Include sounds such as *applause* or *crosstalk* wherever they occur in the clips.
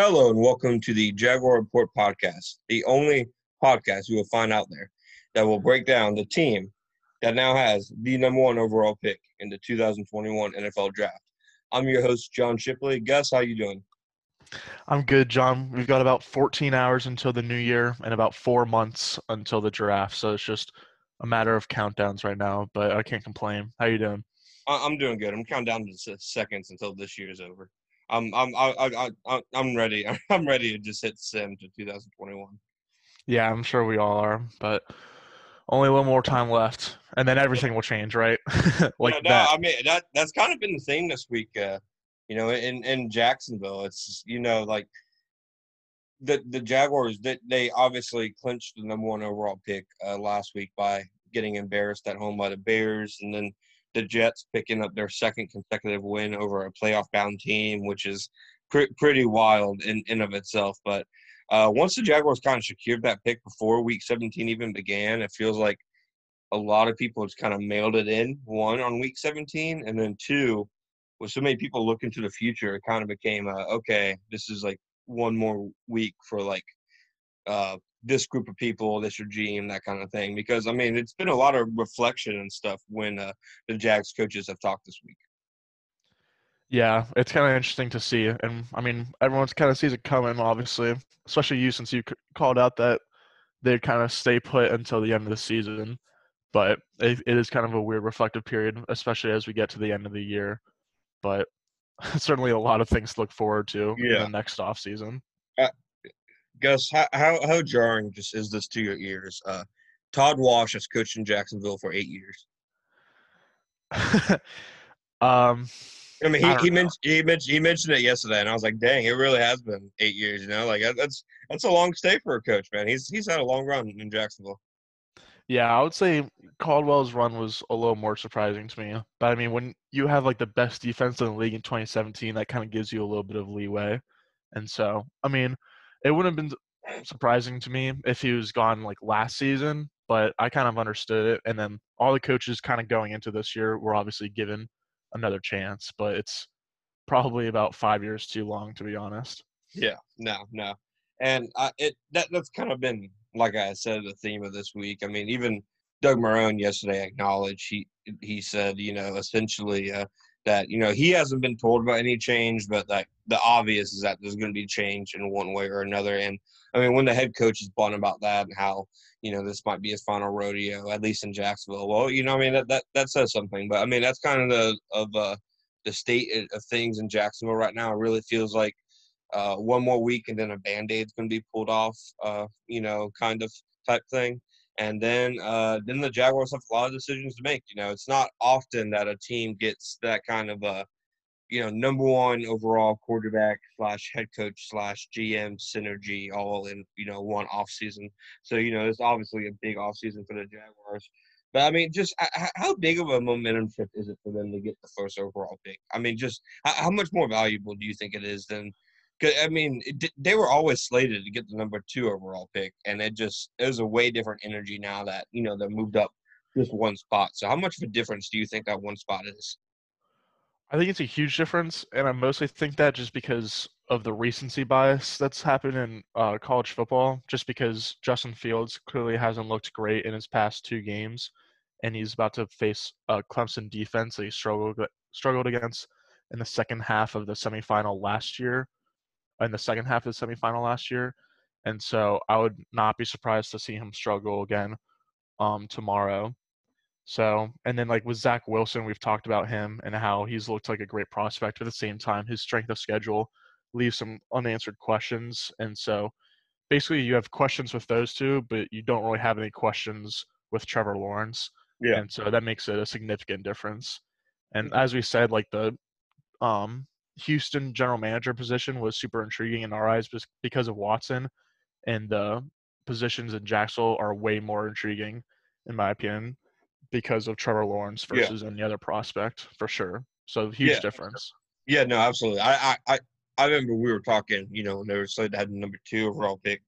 Hello and welcome to the Jaguar Report podcast, the only podcast you will find out there that will break down the team that now has the number one overall pick in the 2021 NFL Draft. I'm your host, John Shipley. Gus, how you doing? I'm good, John. We've got about 14 hours until the new year and about four months until the draft, so it's just a matter of countdowns right now. But I can't complain. How you doing? I'm doing good. I'm counting down to seconds until this year is over. I'm I'm I, I, I'm ready. *laughs* I'm ready to just hit sim to 2021. Yeah, I'm sure we all are, but only a little more time left, and then everything will change, right? *laughs* like yeah, no, that. I mean, that that's kind of been the theme this week. Uh, you know, in in Jacksonville, it's you know like the the Jaguars that they, they obviously clinched the number one overall pick uh, last week by getting embarrassed at home by the Bears, and then the Jets picking up their second consecutive win over a playoff bound team, which is pr- pretty wild in, in of itself. But uh, once the Jaguars kind of secured that pick before Week 17 even began, it feels like a lot of people just kind of mailed it in. One on Week 17, and then two, with so many people looking to the future, it kind of became a, okay, this is like one more week for like uh, this group of people, this regime, that kind of thing. Because I mean, it's been a lot of reflection and stuff when uh, the Jags coaches have talked this week. Yeah, it's kind of interesting to see, and I mean, everyone kind of sees it coming, obviously, especially you since you called out that they'd kind of stay put until the end of the season. But it, it is kind of a weird reflective period, especially as we get to the end of the year. But *laughs* certainly a lot of things to look forward to yeah. in the next off season. Gus, how, how, how jarring just is this to your ears? Uh, Todd Wash has coached in Jacksonville for eight years. *laughs* um, I mean, he, I he mentioned he mentioned he mentioned it yesterday, and I was like, "Dang, it really has been eight years." You know, like that's that's a long stay for a coach, man. He's he's had a long run in Jacksonville. Yeah, I would say Caldwell's run was a little more surprising to me. But I mean, when you have like the best defense in the league in 2017, that kind of gives you a little bit of leeway. And so, I mean, it wouldn't have been surprising to me if he was gone like last season, but I kind of understood it. And then all the coaches kind of going into this year were obviously given another chance, but it's probably about five years too long to be honest. Yeah, no, no, and I, it that that's kind of been like I said the theme of this week. I mean, even Doug Marrone yesterday acknowledged he he said you know essentially uh, that you know he hasn't been told about any change, but like the obvious is that there's going to be change in one way or another. And I mean, when the head coach is blunt about that and how you know this might be his final rodeo, at least in Jacksonville. Well, you know, I mean that that, that says something. But I mean, that's kind of the of uh, the state of things in Jacksonville right now. It really feels like uh, one more week and then a band aid's going to be pulled off. Uh, you know, kind of type thing. And then uh, then the Jaguars have a lot of decisions to make. You know, it's not often that a team gets that kind of a you know number one overall quarterback slash head coach slash GM synergy all in you know one off season. So you know it's obviously a big off season for the Jaguars. But I mean, just how big of a momentum shift is it for them to get the first overall pick? I mean, just how much more valuable do you think it is than I mean, it, they were always slated to get the number two overall pick, and it just was a way different energy now that you know they're moved up just one spot. So, how much of a difference do you think that one spot is? I think it's a huge difference, and I mostly think that just because of the recency bias that's happened in uh, college football. Just because Justin Fields clearly hasn't looked great in his past two games, and he's about to face a Clemson defense that he struggled struggled against in the second half of the semifinal last year in the second half of the semifinal last year. And so I would not be surprised to see him struggle again um, tomorrow. So, and then like with Zach Wilson, we've talked about him and how he's looked like a great prospect. At the same time, his strength of schedule leaves some unanswered questions. And so basically, you have questions with those two, but you don't really have any questions with Trevor Lawrence. Yeah. And so that makes it a significant difference. And as we said, like the um Houston general manager position was super intriguing in our eyes because of Watson, and the positions in Jacksonville are way more intriguing, in my opinion, because of Trevor Lawrence versus yeah. any other prospect for sure. So huge yeah. difference. Yeah, no, absolutely. I, I, I remember we were talking, you know, when they were to have the number two overall pick.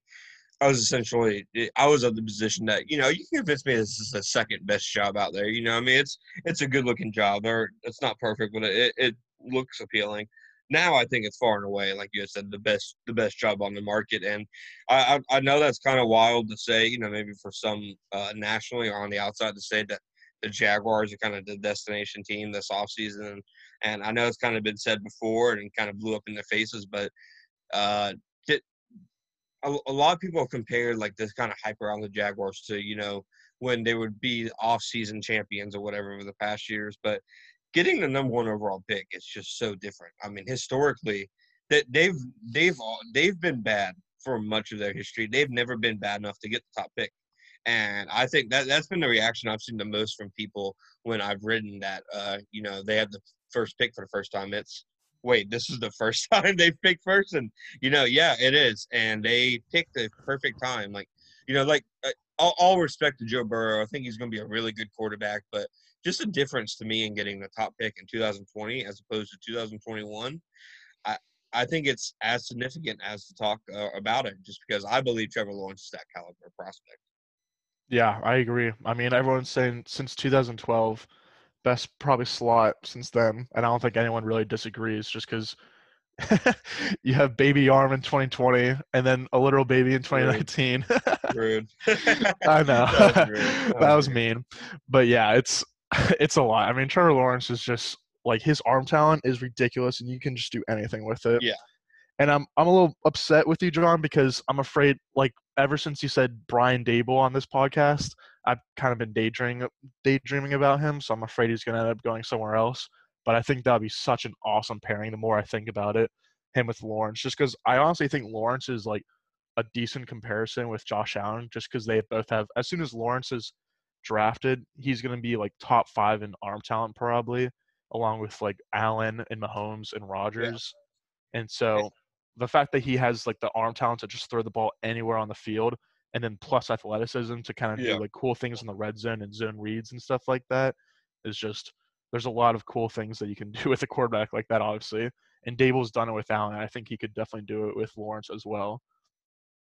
I was essentially, eh, I was of the position that, you know, you can convince me this is the second best job out there. You know, I mean, it's it's a good looking job. There, it's not perfect, but it, it looks appealing. Now I think it's far and away, like you said, the best the best job on the market. And I I, I know that's kind of wild to say, you know, maybe for some uh, nationally or on the outside to say that the Jaguars are kind of the destination team this offseason. And, and I know it's kind of been said before and kind of blew up in their faces, but uh, it, a, a lot of people compared like this kind of hype around the Jaguars to, you know, when they would be off-season champions or whatever over the past years. But getting the number one overall pick is just so different. I mean, historically, that they've they've all, they've been bad for much of their history. They've never been bad enough to get the top pick. And I think that that's been the reaction I've seen the most from people when I've written that uh, you know, they have the first pick for the first time. It's wait, this is the first *laughs* time they've picked first and you know, yeah, it is. And they picked the perfect time. Like, you know, like uh, all, all respect to Joe Burrow. I think he's going to be a really good quarterback, but just a difference to me in getting the top pick in 2020 as opposed to 2021. I, I think it's as significant as to talk uh, about it, just because I believe Trevor Lawrence is that caliber prospect. Yeah, I agree. I mean, everyone's saying since 2012, best probably slot since then, and I don't think anyone really disagrees. Just because *laughs* you have baby arm in 2020 and then a literal baby in 2019. Rude. *laughs* I know That was. *laughs* That that was mean, but yeah, it's it's a lot. I mean, Trevor Lawrence is just like his arm talent is ridiculous, and you can just do anything with it. Yeah. And I'm I'm a little upset with you, John, because I'm afraid like ever since you said Brian Daboll on this podcast, I've kind of been daydreaming daydreaming about him. So I'm afraid he's gonna end up going somewhere else. But I think that would be such an awesome pairing. The more I think about it, him with Lawrence, just because I honestly think Lawrence is like a decent comparison with Josh Allen, just because they both have. As soon as Lawrence is drafted, he's going to be like top five in arm talent probably, along with like Allen and Mahomes and Rodgers. And so the fact that he has like the arm talent to just throw the ball anywhere on the field, and then plus athleticism to kind of Yeah. do like cool things in the red zone and zone reads and stuff like that, is just there's a lot of cool things that you can *laughs* do with a quarterback like that, obviously. And Daboll's done it with Allen. I think he could definitely do it with Lawrence as well.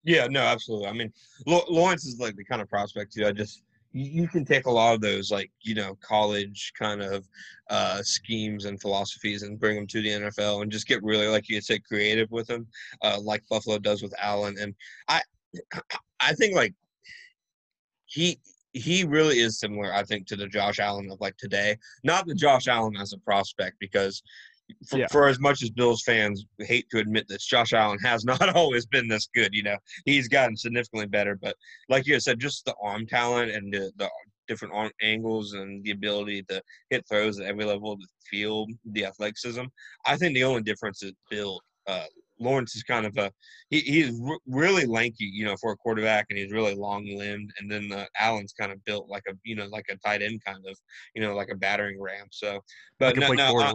Yeah, no, absolutely. I mean, Lawrence is like the kind of prospect too. I just you, can take a lot of those like you know college kind of uh, schemes and philosophies and bring them to the NFL and just get really like you said creative with them, uh, like Buffalo does with Allen. And I *clears throat* I think like he he really is similar. I think to the Josh Allen of like today, not the Josh Allen as a prospect because. For, Yeah. for as much as Bills fans hate to admit this, Josh Allen has *laughs* not always been this good. You know, he's gotten significantly better, but like you said, just the arm talent and the, the different arm angles and the ability to hit throws at every level of the field, the athleticism. I think the only difference is build. Uh, Lawrence is kind of a he, he's r- really lanky, you know, for a quarterback, and he's really long limbed. And then uh, Allen's kind of built like a you know like a tight end kind of you know like a battering ram. So, but Like no, no, I-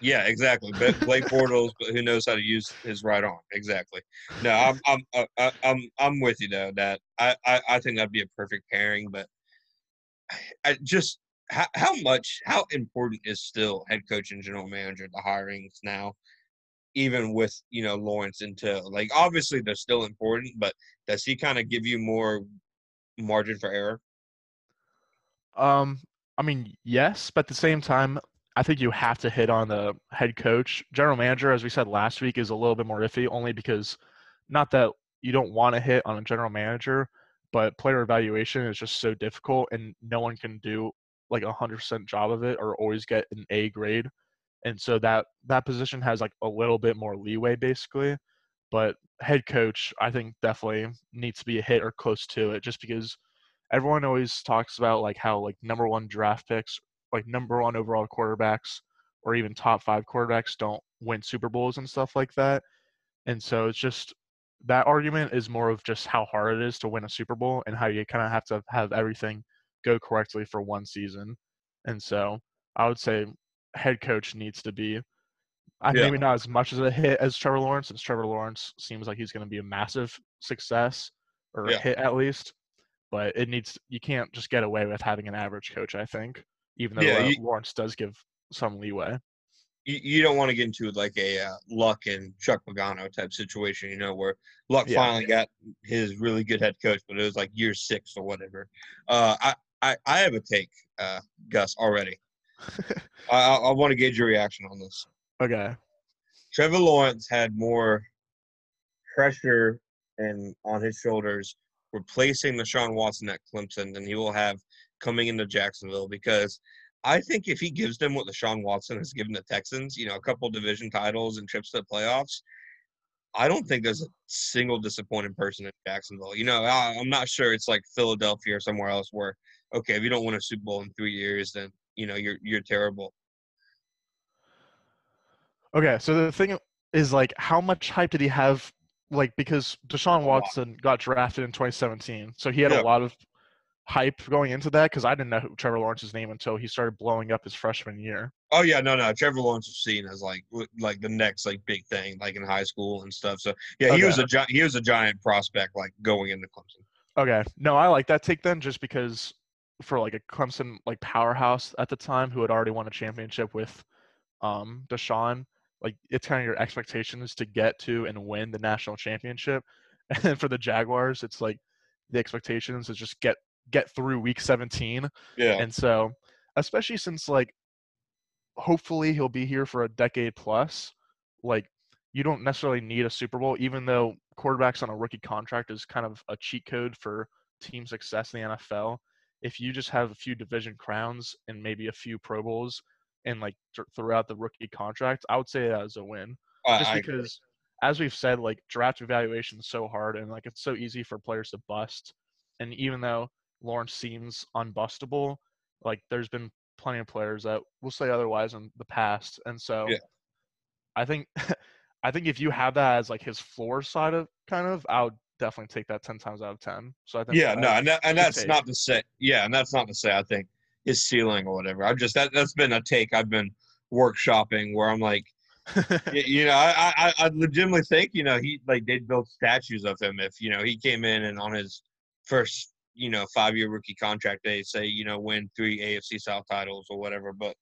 yeah, exactly. But Blake Bortles, but who knows how to use his right arm? Exactly. No, I'm I'm uh, I- I'm I'm with you though. That I I, I think that'd be a perfect pairing. But I just how how much how important is still head coach and general manager the hirings now, even with you know Lawrence into like obviously they're still important, but does he kind of give you more margin for error? Um, I mean, yes, but at the same time, I think you have to hit on the head coach. General manager, as we said last week, is a little bit more iffy, only because not that you don't want to hit on a general manager, but player evaluation is just so difficult, and no one can do like a hundred percent job of it or always get an A grade. And so that that position has like a little bit more leeway, basically. But head coach, I think definitely needs to be a hit or close to it, just because everyone always talks about like how like number one draft picks, like number one overall quarterbacks, or even top five quarterbacks don't win Super Bowls and stuff like that. And so it's just that argument is more of just how hard it is to win a Super Bowl and how you kind of have to have everything go correctly for one season. And so I would say head coach needs to be I Yeah. maybe not as much as a hit as Trevor Lawrence, since Trevor Lawrence seems like he's going to be a massive success or Yeah. a hit at least. But it needs you can't just get away with having an average coach. I think, even though Yeah, uh, you- Lawrence does give some leeway. you, you don't want to get into like a uh, Luck and Chuck Pagano type situation, you know, where Luck finally got his really good head coach, but it was like year six or whatever. Uh, I, I, I have a take, uh, Gus, already. *laughs* I, I, want to gauge your reaction on this. okay. Trevor Lawrence had more pressure and on his shoulders replacing Deshaun Watson at Clemson than he will have coming into Jacksonville because I think if he gives them what Deshaun Watson has given the Texans, you know, a couple division titles and trips to the playoffs, I don't think there's a single disappointed person in Jacksonville. You know, I, am not sure it's like Philadelphia or somewhere else where, okay, if you don't win a Super Bowl in three years, then you know you're you're terrible. Okay, so the thing is like, how much hype did he have? Like, because Deshaun Watson got drafted in 2017, so he had yeah. a lot of hype going into that because I didn't know Trevor Lawrence's name until he started blowing up his freshman year. Oh yeah, no, no. Trevor Lawrence was seen as like like the next like big thing, like in high school and stuff. So yeah, okay. he was a gi- he was a giant prospect like going into Clemson. Okay, no, I like that take then, just because for like a Clemson like powerhouse at the time who had already won a championship with um Deshaun, like it's kind of your expectations to get to and win the national championship, *laughs* and then for the Jaguars, it's like the expectations is just get get through week 17. Yeah. And so, especially since like hopefully he'll be here for a decade plus, like you don't necessarily need a Super Bowl, even though quarterbacks on a rookie contract is kind of a cheat code for team success in the NFL. If you just have a few division crowns and maybe a few Pro Bowls and like th- throughout the rookie contract, I would say that as a win. Uh, just because, as we've said, like draft evaluation is so hard and like it's so easy for players to bust. And even though Lawrence seems unbustable. Like there's been plenty of players that will say otherwise in the past, and so yeah. I think *laughs* I think if you have that as like his floor side of kind of, I would definitely take that ten times out of ten. So I think yeah, no, and, that, and that's take. not to say yeah, and that's not to say I think his ceiling or whatever. I've just that that's been a take I've been workshopping where I'm like. *laughs* you know, I, I I legitimately think you know he like they'd build statues of him if you know he came in and on his first you know five year rookie contract they say you know win three AFC South titles or whatever. But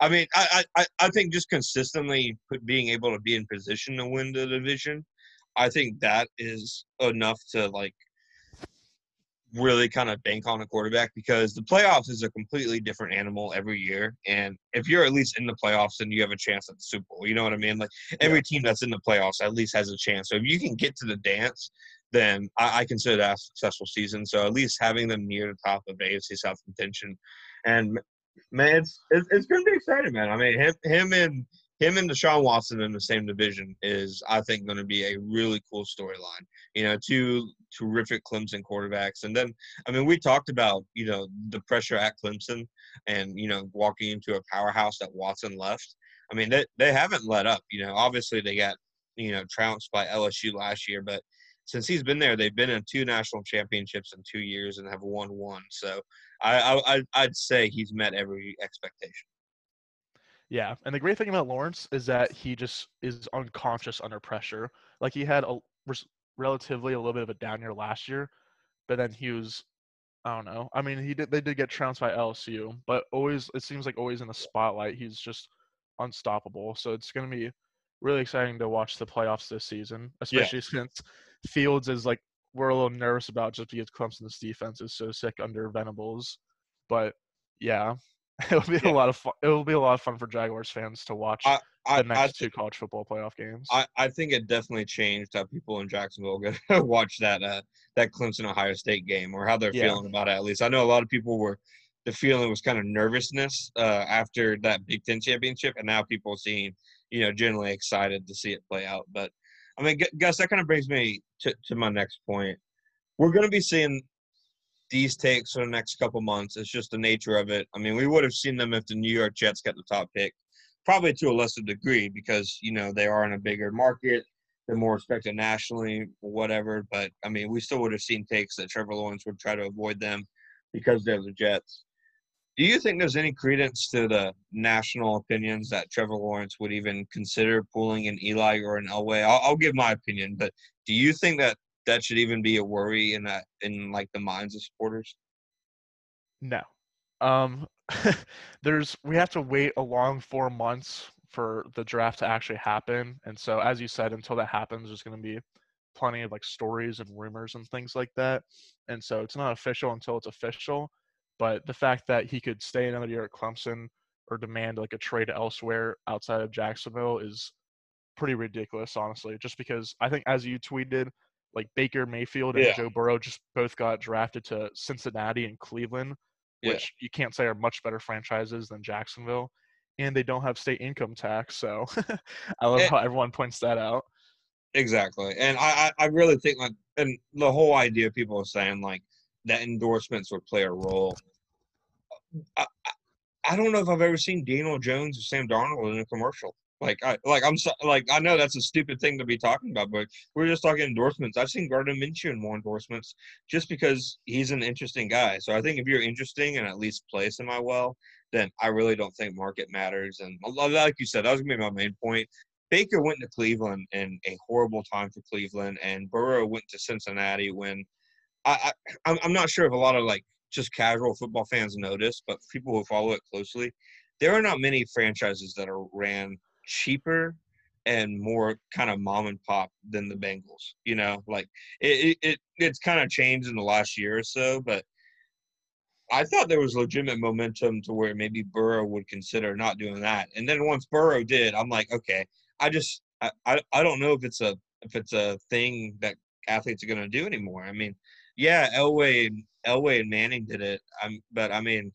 I mean, I I, I think just consistently being able to be in position to win the division, I think that is enough to like really kind of bank on a quarterback because the playoffs is a completely different animal every year. And if you're at least in the playoffs, then you have a chance at the Super Bowl. You know what I mean? Like every team that's in the playoffs at least has a chance. So if you can get to the dance, then I, I, consider that a successful season. So at least having them near the top of AFC South contention, and man, it's it's, it's going to be exciting, man. I mean, him him and him and Deshaun Watson in the same division is, I think, going to be a really cool storyline. You know, two terrific Clemson quarterbacks, and then I mean, we talked about you know the pressure at Clemson, and you know walking into a powerhouse that Watson left. I mean, they they haven't let up. You know, obviously they got you know trounced by LSU last year, but since he's been there, they've been in two national championships in two years and have won one. So I, I I'd say he's met every expectation. Yeah, and the great thing about Lawrence is that he just is unconscious under pressure. Like he had a relatively a little bit of a down year last year, but then he was I don't know. I mean, he did they did get trounced by LSU, but always it seems like always in the spotlight. He's just unstoppable. So it's going to be really exciting to watch the playoffs this season, especially yeah. *laughs* since Fields is like we're a little nervous about just because Clemson's defense is so sick under Venables. But yeah, *laughs* it'll be yeah. a lot of fun. It'll be a lot of fun for Jaguars fans to watch I, I, the next I, two college football playoff games. I, I think it definitely changed how people in Jacksonville go *laughs* watch that uh, that Clemson Ohio State game or how they're yeah. feeling about it. At least I know a lot of people were. The feeling was kind of nervousness uh, after that Big Ten championship, and now people seem, you know, generally excited to see it play out. But I mean, Gus, that kind of brings me to, to my next point. We're going to be seeing these takes for the next couple months. It's just the nature of it. I mean, we would have seen them if the New York Jets got the top pick, probably to a lesser degree because, you know, they are in a bigger market. They're more respected nationally, whatever. But, I mean, we still would have seen takes that Trevor Lawrence would try to avoid them because they're the Jets. Do you think there's any credence to the national opinions that Trevor Lawrence would even consider pulling an Eli or an Elway? I'll, I'll give my opinion, but do you think that that should even be a worry in that in like the minds of supporters? No. Um, *laughs* there's we have to wait a long four months for the draft to actually happen, and so as you said, until that happens, there's going to be plenty of like stories and rumors and things like that, and so it's not official until it's official. But the fact that he could stay another year at Clemson or demand like a trade elsewhere outside of Jacksonville is pretty ridiculous, honestly. Just because I think, as you tweeted, like Baker Mayfield and Yeah. Joe Burrow just both got drafted to Cincinnati and Cleveland, Yeah. which you can't say are much better franchises than Jacksonville, and they don't have state income tax. So *laughs* I love And- how everyone points that out. Exactly, and I, I really think like, and the whole idea of people are saying like that endorsements would play a role. Uh, I, I, I don't know if I've ever seen Daniel Jones or Sam Darnold in a commercial. Like I like I'm so, like I know that's a stupid thing to be talking about, but we're just talking endorsements. I've seen Gardner Minshew in more endorsements just because he's an interesting guy. So I think if you're interesting and at least play semi well, then I really don't think market matters. And like you said, that was gonna be my main point. Baker went to Cleveland in a horrible time for Cleveland, and Burrow went to Cincinnati when I, I I'm- not sure if a lot of like just casual football fans notice, but people who follow it closely, there are not many franchises that are ran cheaper and more kind of mom and pop than the Bengals. You know, like it, it, it it's kind of changed in the last year or so, but I thought there was legitimate momentum to where maybe Burrow would consider not doing that. And then once Burrow did, I'm like, okay, I just I, I, I don't know if it's a if it's a thing that athletes are gonna do anymore. I mean, yeah, Elway and Elway and Manning did it. I'm but I mean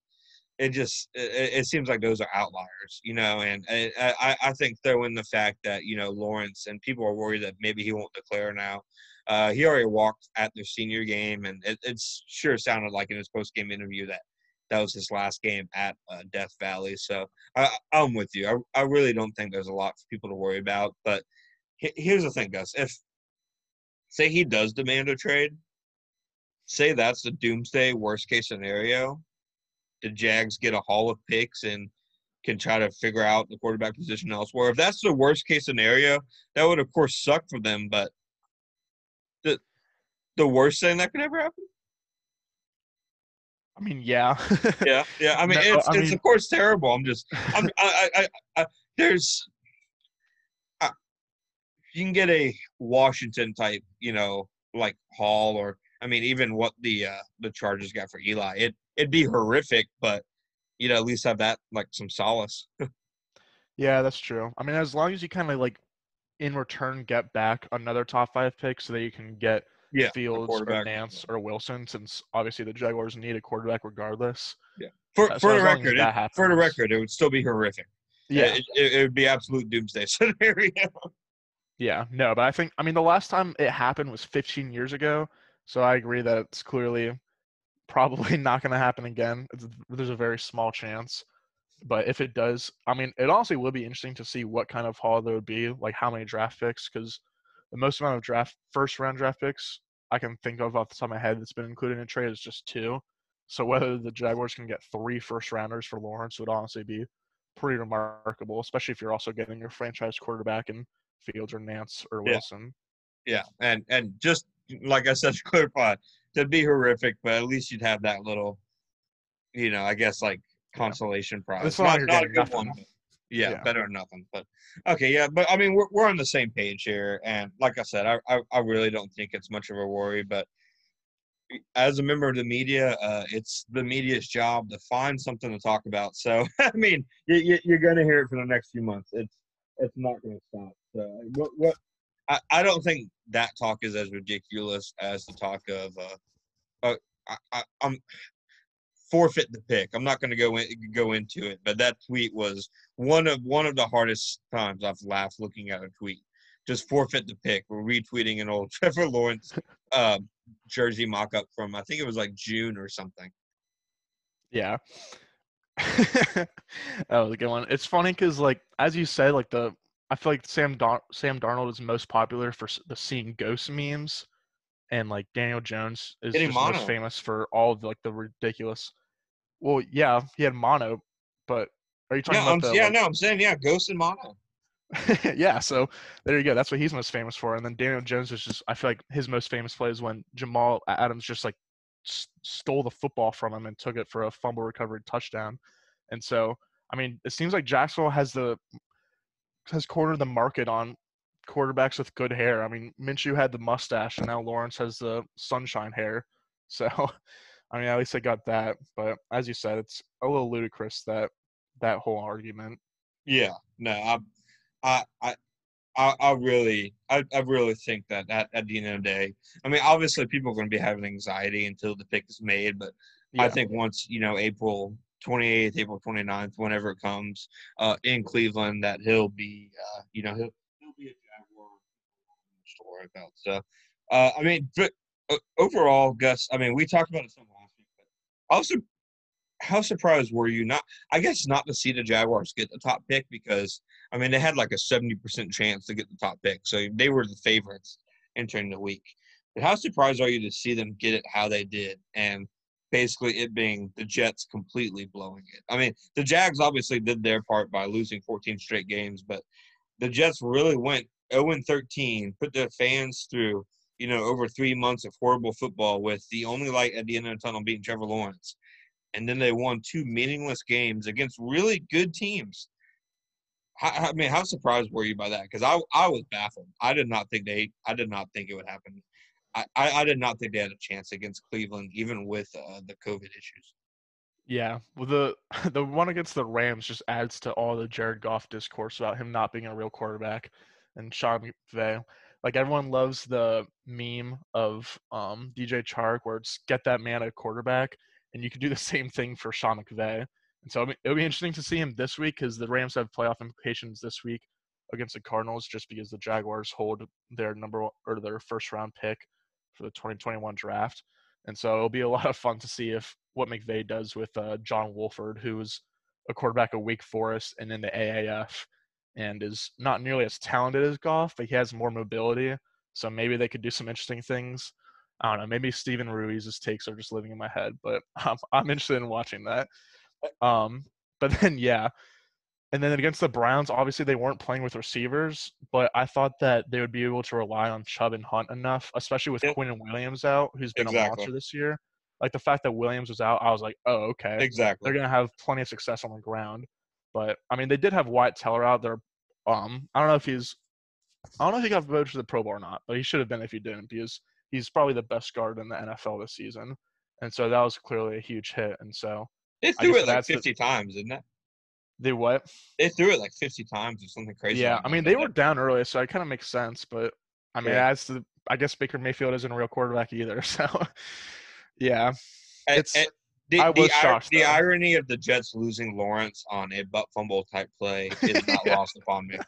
it just it, it seems like those are outliers, you know, and, and I, I think throw in the fact that, you know, Lawrence and people are worried that maybe he won't declare now. Uh, he already walked at their senior game, and it, it's sure sounded like in his post game interview that that was his last game at uh, Death Valley. So I, I'm with you. I, I really don't think there's a lot for people to worry about. But he- here's the thing, Gus. If say he does demand a trade, say that's the doomsday worst case scenario, the Jags get a haul of picks and can try to figure out the quarterback position elsewhere. If that's the worst case scenario, that would of course suck for them. But the the worst thing that could ever happen. I mean, yeah. *laughs* Yeah, yeah. I mean, No, it's I it's mean- of course terrible. I'm just, I'm, *laughs* I, I, I, I there's, I, you can get a Washington type, you know, like Hall or I mean, even what the uh the Chargers got for Eli, it it'd be horrific, but you know, at least have that like some solace. *laughs* Yeah, that's true. I mean, as long as you kind of like in return get back another top five pick so that you can get Yeah, Fields or. Lance or Wilson, since obviously the Jaguars need a quarterback regardless. Yeah, for Uh, so for the as long as record, it, for the record, it would still be horrific. Yeah, it, it, it would be absolute doomsday *laughs* scenario. yeah, no, but I think I mean the last time it happened was 15 years ago, so I agree that it's clearly probably *laughs* not going to happen again. It's, there's a very small chance, but if it does, I mean, it honestly will be interesting to see what kind of haul there would be, like how many draft picks, because the most amount of draft first round draft picks I can think of off the top of my head that's been included in a trade is just two. So whether the Jaguars can get three first rounders for Lawrence would honestly be pretty remarkable, especially if you're also getting your franchise quarterback in Fields or Lance or Yeah. Wilson. Yeah, and and just like I said *laughs* to clarify, that'd be horrific, but at least you'd have that little, you know, I guess like consolation prize. It's not not a good one. nothing. but- Yeah, Yeah. better than nothing. But okay, yeah, but I mean, we're we're on the same page here, and like I said, I I, I really don't think it's much of a worry, but. As a member of the media, uh, it's the media's job to find something to talk about. So, *laughs* I mean, you, you, you're going to hear it for the next few months. It's it's not going to stop. So, what, what I, I don't think that talk is as ridiculous as the talk of uh, uh I, I'm forfeit the pick. I'm not going to go in, go into it, but that tweet was one of one of the hardest times I've laughed looking at a tweet. Just forfeit the pick. We're retweeting an old *laughs* Trevor Lawrence uh, jersey mock-up from I think it was like June or something. Yeah. *laughs* that was a good one. It's funny because, like, as you said, like the I feel like Sam Dar- Sam Darnold is most popular for the seeing ghost memes, and like Daniel Jones is just most famous for all of like the ridiculous. Well, yeah, he had mono, but are you talking No, I'm, about the? yeah, like- no, I'm saying yeah, Ghost and Mono. *laughs* yeah, so there you go. That's what he's most famous for. And then Daniel Jones is just, I feel like his most famous play is when Jamal Adams just like s- stole the football from him and took it for a fumble recovery touchdown. And so, I mean, it seems like Jacksonville has the has cornered the market on quarterbacks with good hair. I mean, Minshew had the mustache, and now Lawrence has the sunshine hair. *laughs* So, I mean, at least I got that. But as you said, it's a little ludicrous that that whole argument. Yeah, no, I, I, I, I, really, I, I really think that at, at the end of the day, I mean, obviously people are going to be having anxiety until the pick is made, but yeah. I think once you know April 28th, April 29th, whenever it comes uh, in Cleveland, that he'll be, uh, you know, he'll, he'll be a Jaguar story about. So, uh, I mean, but uh, overall, Gus, I mean, we talked about it some last week, but also, how surprised were you? Not, I guess, not to see the Jaguars get the top pick because, I mean, they had like a 70% chance to get the top pick. So they were the favorites entering the week. But how surprised are you to see them get it how they did? And basically it being the Jets completely blowing it. I mean, the Jags obviously did their part by losing 14 straight games, but the Jets really went 0 13, put their fans through, you know, over three months of horrible football with the only light at the end of the tunnel being Trevor Lawrence. And then they won two meaningless games against really good teams. I, I mean, how surprised were you by that? Because I, I was baffled. I did not think they, I did not think it would happen I, I did not think they had a chance against Cleveland, even with uh, the COVID issues. Yeah, well, the *laughs* the one against the Rams just adds to all the Jared Goff discourse about him not being a real quarterback, and Sean McVay. Like everyone loves the meme of um, DJ Chark, where it's get that man a quarterback, and you can do the *laughs* same thing for Sean McVay. And so it'll be interesting to see him this week because the Rams have playoff implications this week against the Cardinals, just because the Jaguars hold their number or their first round pick for the 2021 draft. And so it'll be a *laughs* lot of fun to see if what McVay does with uh, John Wolford, who is a quarterback of Wake Forest and in the AAF and is not nearly as talented as Goff, but he has more mobility. So maybe they could do some interesting things. I don't know. Maybe Steven Ruiz's takes are just living in my head, but *laughs* I'm, I'm interested in watching that. Um, but then, yeah, and then against the Browns, obviously they weren't playing with receivers, but I thought that they would be able to rely on Chubb and Hunt enough, especially with Quinn and Williams out, who's been exactly. a monster this year. Like the fact that Williams was out, I was like, oh, okay. Exactly. They're gonna have plenty of success on the ground. But I mean, they did have Wyatt Teller out there. Um, I don't know if he's, I don't know if he got voted for the Pro Bowl or not, but he should have been if he didn't, because he's probably the best guard in the NFL this season. And so that was clearly a huge hit. And so they threw it like 50 the, times, isn't it? They what? They threw it like 50 times or something crazy. Yeah, I mean they were down early, so it kind of makes sense. But I mean, yeah. as the I guess Baker Mayfield isn't a real quarterback either. *laughs* So yeah, it's. And, the, I was the, shocked. The irony of the Jets losing Lawrence on a butt fumble type play *laughs* is not lost upon me.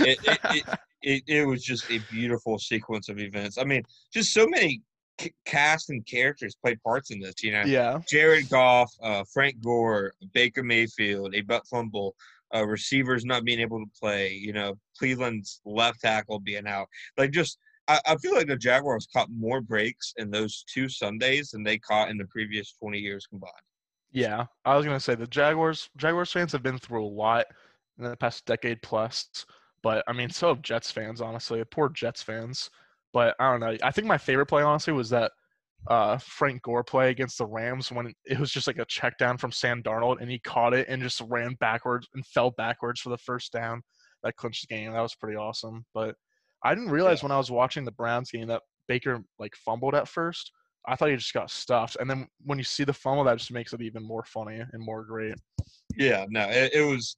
It it, it, it, it was just a beautiful sequence of events. I mean, just so many cast and characters play parts in this. You know, yeah. Jared Goff, uh, Frank Gore, Baker Mayfield, a butt fumble, uh, receivers not being able to play. You know, Cleveland's left tackle being out. Like just, I, I feel like the Jaguars caught more breaks in those two Sundays than they caught in the previous twenty years combined. Yeah, I was gonna say the Jaguars. Jaguars fans have been through a lot in the past decade plus, but I mean, so have Jets fans. Honestly, poor Jets fans. But I don't know. I think my favorite play, honestly, was that uh, Frank Gore play against the Rams when it was just like a check down from Sam Darnold and he caught it and just ran backwards and fell backwards for the first down that clinched the game. That was pretty awesome. But I didn't realize yeah. when I was watching the Browns game that Baker like fumbled at first. I thought he just got stuffed. And then when you see the fumble, that just makes it even more funny and more great. Yeah, no, it, it was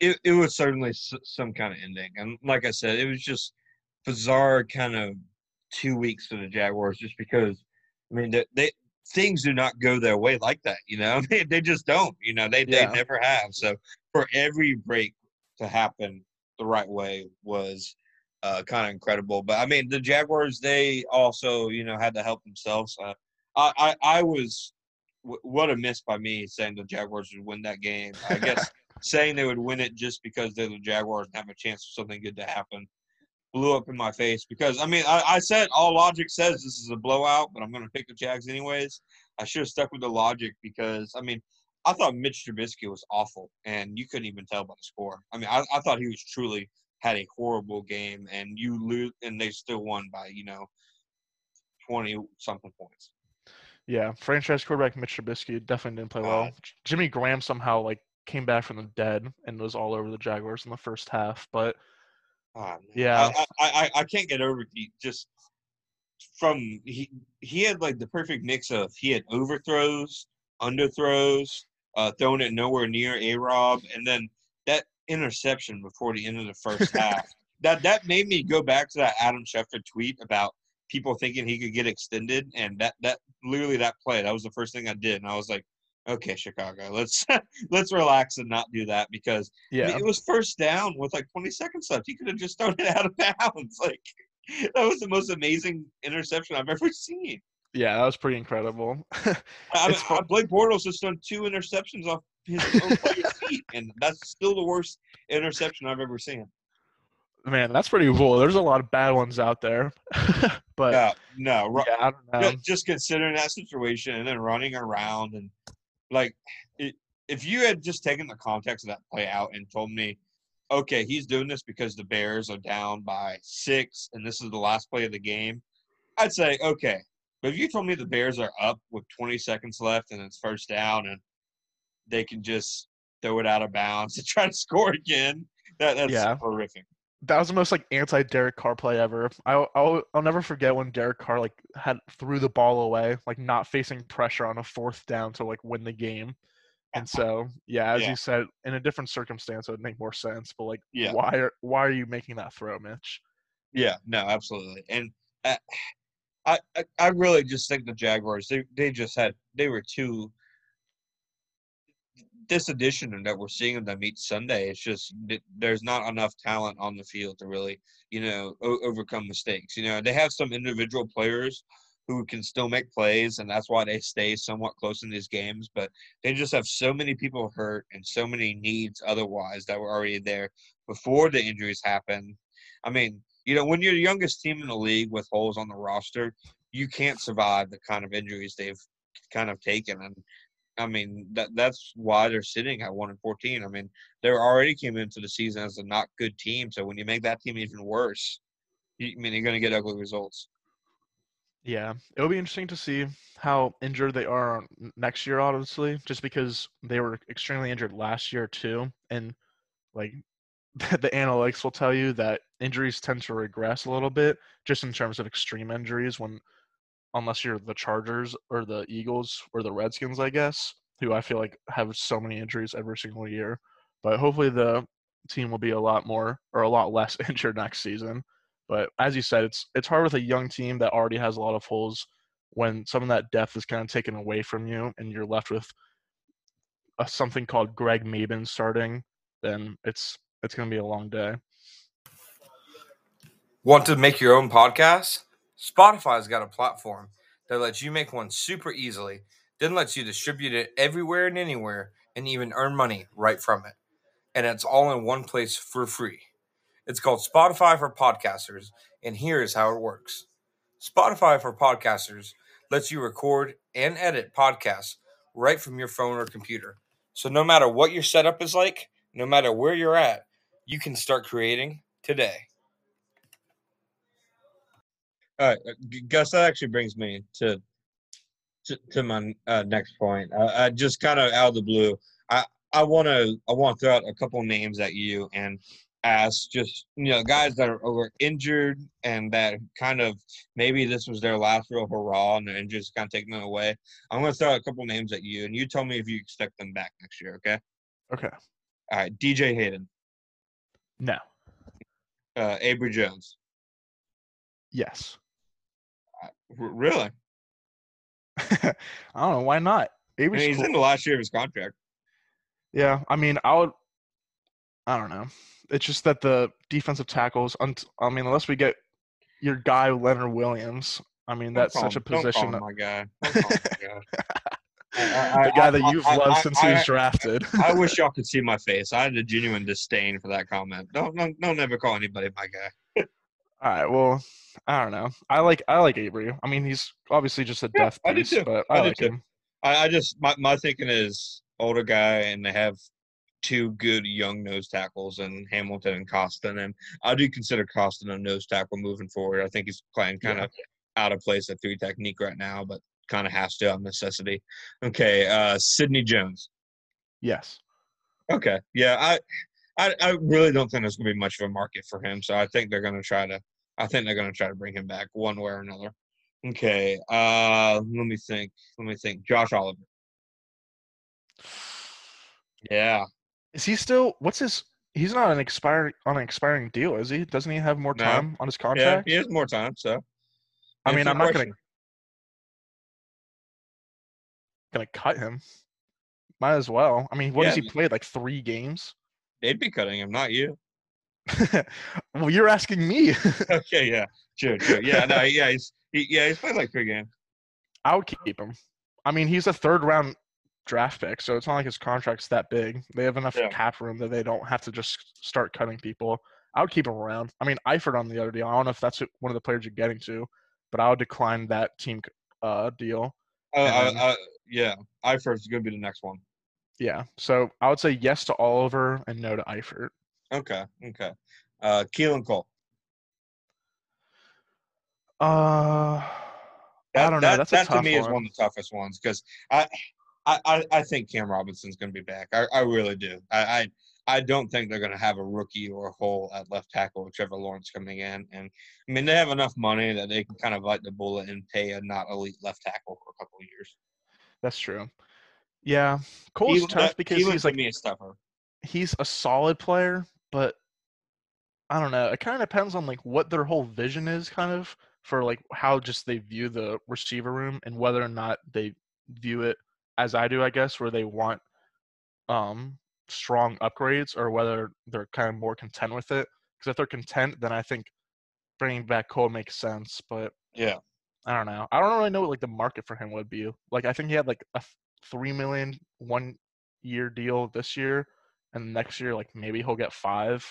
it, it was certainly some kind of ending. And like I said, it was just – bizarre kind of two weeks for the Jaguars just because I mean they, they things do not go their way like that, you know. *laughs* They, they just don't, you know. They yeah. they never have. So for every break to happen the right way was uh, kind of incredible. But I mean, the Jaguars they also you know had to help themselves. Uh, I, I I was what a miss by me saying the Jaguars would win that game. I guess *laughs* saying they would win it just because they're the Jaguars and have a chance for something good to happen blew up in my face because I mean I, I, said all logic says this is a blowout, but I'm going to pick the Jags anyways. I should have stuck with the logic because I mean I thought Mitch Trubisky was awful, and you couldn't even tell by the score. I mean I, I thought he was truly had a horrible game, and you lose, and they still won by you know twenty something points. Yeah, franchise quarterback Mitch Trubisky definitely didn't play well. Uh, Jimmy Graham somehow like came back from the dead and was all over the Jaguars in the first half, but Oh, yeah, I, I, I can't get over the just from he he had like the perfect mix of he had overthrows, underthrows, uh, thrown it nowhere near a Rob, and then that interception before the end of the first *laughs* half. That that made me go back to that Adam Schefter tweet about people thinking he could get extended, and that that literally that play that was the first thing I did, and I was like, okay, Chicago, let's *laughs* let's relax and not do that because I Yeah. mean, it was first down with like 20 seconds left. He could have just thrown *laughs* it out of bounds. Like *laughs* that was the most amazing interception I've ever seen. Yeah, that was pretty incredible. I mean, It's fu- Blake Bortles just done two interceptions off his own player's feet, and that's still the worst interception I've ever seen. Man, that's pretty cool. There's a lot of bad ones out there. but Yeah, no, yeah, I don't know. just considering that situation and then running around and like it, if you had just taken the context of that play out and told me okay he's doing this because the bears are down by six and this is the last play of the game i'd say okay but if you told me the bears are up with 20 seconds left and it's first down and they can just throw it out of bounds *laughs* to try to score again that, that's Yeah. horrific that was the most like anti Derek Carr play ever. I'll, I'll I'll never forget when Derek Carr like had threw the ball away, like not facing pressure on a fourth down to like win the game. And so yeah, as Yeah. you said, in a different circumstance, it would make more sense. But like, Yeah. why are why are you making that throw, Mitch? Yeah, no, absolutely. And uh, I, I, I really just think the Jaguars they they just had they were too. This edition and that we're seeing them each Sunday, it's just there's not enough talent on the field to really, you know, o- overcome mistakes. You know, they have some individual players who can still make plays, and that's why they stay somewhat close in these games. But they just have so many people hurt and so many needs otherwise that were already there before the injuries happened. I mean, you know, when you're the youngest team in the league with holes on the roster, you can't survive the kind of injuries they've kind of taken. And I mean, that that's why they're sitting at one and fourteen. I mean, they already came into the season as a not good team. So when you make that team even worse, you, I mean, you're going to get ugly results. Yeah, it'll be interesting to see how injured they are next year. Obviously, just because they were extremely injured last year too, and like *laughs* the analytics will tell you that injuries tend to regress a little bit, just in terms of extreme injuries. When unless you're the Chargers or the Eagles or the Redskins, I guess, who I feel like have so many injuries every single year. But hopefully the team will be a lot more or a lot less *laughs* injured next season. But as you said, it's it's hard with a young team that already has a lot of holes when some of that depth is kind of taken away from you and you're left with a, something called Greg Mabin starting. Then it's it's going to be a long day. Want to make your own podcast? Spotify's got a platform that lets you make one super easily, then lets you distribute it everywhere and anywhere and even earn money right from it. And it's all in one place for free. It's called Spotify for Podcasters, and here is how it works Spotify for Podcasters lets you record and edit podcasts right from your phone or computer. So no matter what your setup is like, no matter where you're at, you can start creating today. All right, uh, Gus. That actually brings me to to, to my uh, next point. I, I just kind of out of the blue. I I want to I want to throw out a couple names at you and ask just you know guys that are were injured and that kind of maybe this was their last real hurrah and their injuries kind of taking them away. I'm going to throw out a couple names at you and you tell me if you expect them back next year. Okay. Okay. All right. DJ Hayden, No. uh, Abry Jones. Yes. Really? *laughs* I don't know why not. I mean, he's cool. in the last year of his contract. Yeah, I mean, I would. I don't know. It's just that the defensive tackles. I mean, unless we get your guy Leonard Williams. I mean, Don't that's such a him- don't call position. him that- my guy. Don't him guy. *laughs* I- the guy that I- you've I- loved I- since he was I- drafted. *laughs* I wish y'all could see my face. I had a genuine disdain for that comment. Don't don't, don't ever call anybody my guy. All right. Well, I don't know. I like I like Abry. I mean, he's obviously just a Yeah, death I piece, too. but I I, like him. I, I just my, my thinking is older guy and they have two good young nose tackles and Hamilton and Costin and I do consider Costin a nose tackle moving forward. I think he's playing kind of out of place at three technique right now, but kind of has to on necessity. Okay, uh Sidney Jones. Yes. Okay. Yeah, I, I, I really don't think there's gonna be much of a market for him. So I think they're gonna try to. I think they're gonna try to bring him back one way or another. Okay. Uh, let me think. Let me think. Josh Oliver. Yeah. Is he still? What's his? He's not an expiring on an expiring deal, is he? Doesn't he have more No. time on his contract? Yeah, he has more time. So I mean, I'm not question. gonna gonna cut him. Might as well. I mean, what has Yeah. he played? Like three games? They'd be cutting him, not you. *laughs* well, you're asking me. *laughs* okay, yeah, true, true. Yeah, no, yeah, he's he, yeah, he's played like three games. I would keep him. I mean, he's a third round draft pick, so it's not like his contract's that big. They have enough Yeah. cap room that they don't have to just start cutting people. I would keep him around. I mean, Eifert on the other deal. I don't know if that's one of the players you're getting to, but I would decline that team uh, deal. Uh, uh, uh, yeah, Eifert is going to be the next one. Yeah. So I would say yes to Oliver and no to Eifert. Okay, okay. Uh, Keelan Cole. Uh, That, I don't know. That, That's that a tough to me is one. one of the toughest ones because I, I, I, I think Cam Robinson's going to be back. I, I really do. I, I, I don't think they're going to have a rookie or a hole at left tackle with Trevor Lawrence coming in. And I mean, they have enough money that they can kind of bite the bullet and pay a not elite left tackle for a couple of years. That's true. Yeah, Cole's Keelan- tough that- because Keelan he's like me is tougher. he's a solid player, but I don't know. It kind of depends on like what their whole vision is, kind of for like how just they view the receiver room and whether or not they view it as I do, I guess, where they want um strong upgrades or whether they're kind of more content with it. Because if they're content, then I think bringing back Cole makes sense. But Yeah. I don't know. I don't really know what like the market for him would be. Like I think he had like a three million one year deal this year, and next year like maybe he'll get five.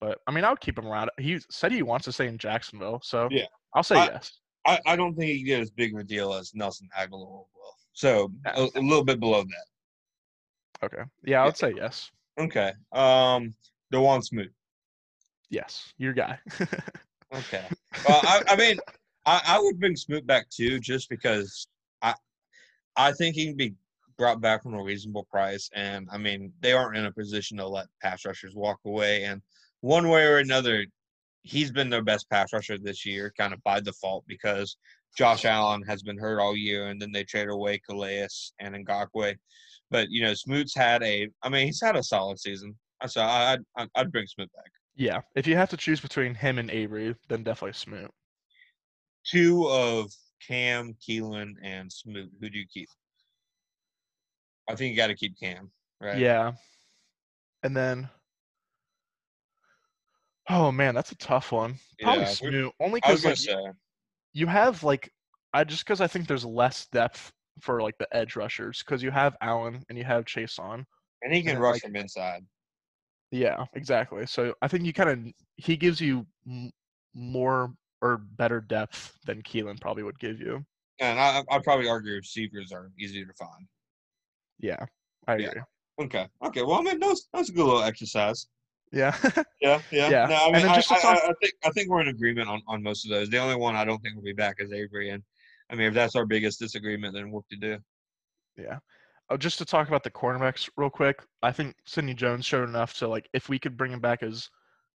But I mean, I would keep him around. He said he wants to stay in Jacksonville, so Yeah. I'll say I- yes. I, I don't think he can get as big of a deal as Nelson Agholor will. So a, Yeah. a little bit below that. Okay, yeah, I would say yes. Okay. Um, Dawuane Smoot. Yes, your guy. *laughs* Okay. Well, I, I mean, I, I would bring Smoot back too, just because I I think he can be brought back from a reasonable price, and I mean they aren't in a position to let pass rushers walk away, and one way or another, he's been their best pass rusher this year, kind of by default because Josh Allen has been hurt all year, and then they trade away Calais and Ngakoue. But you know, Smoot's had a, I mean, he's had a solid season. So I, I'd, I'd- I'd bring Smoot back. yeah, if you have to choose between him and Abry, then definitely Smoot. two of Cam, Keelan, and Smoot. Who do you keep? I think you got to keep Cam, right? Yeah, and then. Oh man, that's a tough one. Probably Yeah, only because like, say. you have like I just because I think there's less depth for like the edge rushers because you have Allen and you have Chaisson. And he can then, rush like- from inside. Yeah, exactly. So I think you kind of he gives you m- more or better depth than Keelan probably would give you. And I, I'd probably argue receivers are easier to find. Yeah, I Yeah. agree. Okay. Okay. Well, I mean, that was, that a good little exercise. Yeah, *laughs* Yeah. Yeah. Yeah, No, I mean, I, just I, I, I think I think we're in agreement on, on most of those. The only one I don't think will be back is Abry. And I mean, if that's our biggest disagreement, then whoop to do. yeah. Oh, just to talk about the cornerbacks real quick, I think Sidney Jones showed enough to like if we could bring him back as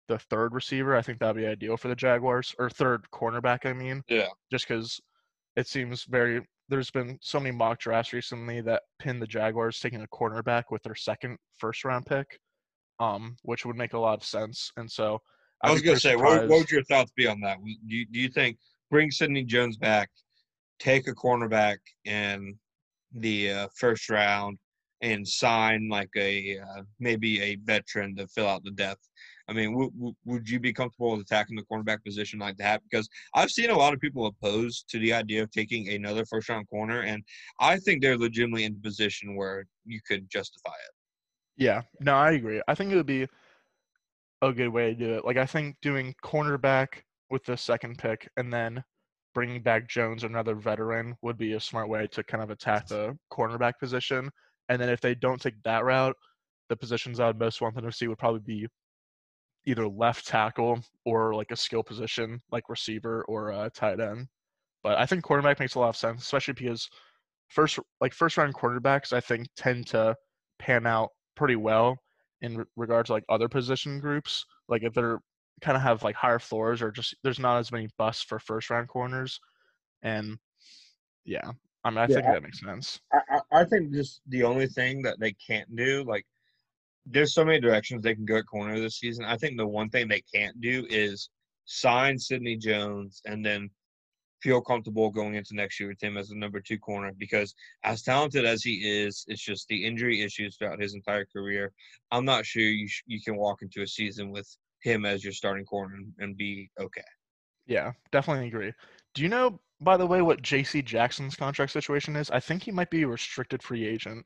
the third receiver, I think that'd be ideal for the Jaguars or third cornerback. I mean, Yeah. just because it seems very. There's been so many mock drafts recently that pin the Jaguars taking a cornerback with their second first round pick, um, which would make a lot of sense. And so I I'd was gonna say, what, what would your thoughts be on that? Do you, do you think bring Sidney Jones back, take a cornerback in the uh, first round, and sign like a uh, maybe a veteran to fill out the depth? I mean, w- w- would you be comfortable with attacking the cornerback position like that? Because I've seen a lot of people opposed to the idea of taking another first round corner, and I think they're legitimately in a position where you could justify it. Yeah, no, I agree. I think it would be a good way to do it. Like I think doing cornerback with the second pick and then bringing back Jones, another veteran, would be a smart way to kind of attack the cornerback position. And then if they don't take that route, the positions I would most want them to see would probably be either left tackle or like a skill position, like receiver or uh, tight end. But I think quarterback makes a lot of sense, especially because first like first round quarterbacks I think tend to pan out pretty well in re- regard to like other position groups. Like if they're kind of have like higher floors or just there's not as many busts for first round corners. And yeah, I mean I Yeah, think I- that makes sense. I I think just the only thing that they can't do, like there's so many directions they can go at corner this season. I think the one thing they can't do is sign Sidney Jones and then feel comfortable going into next year with him as the number two corner because as talented as he is, it's just the injury issues throughout his entire career. I'm not sure you sh- you can walk into a season with him as your starting corner and, and be okay. Yeah, definitely agree. Do you know, by the way, what J.C. Jackson's contract situation is? I think he might be a restricted free agent,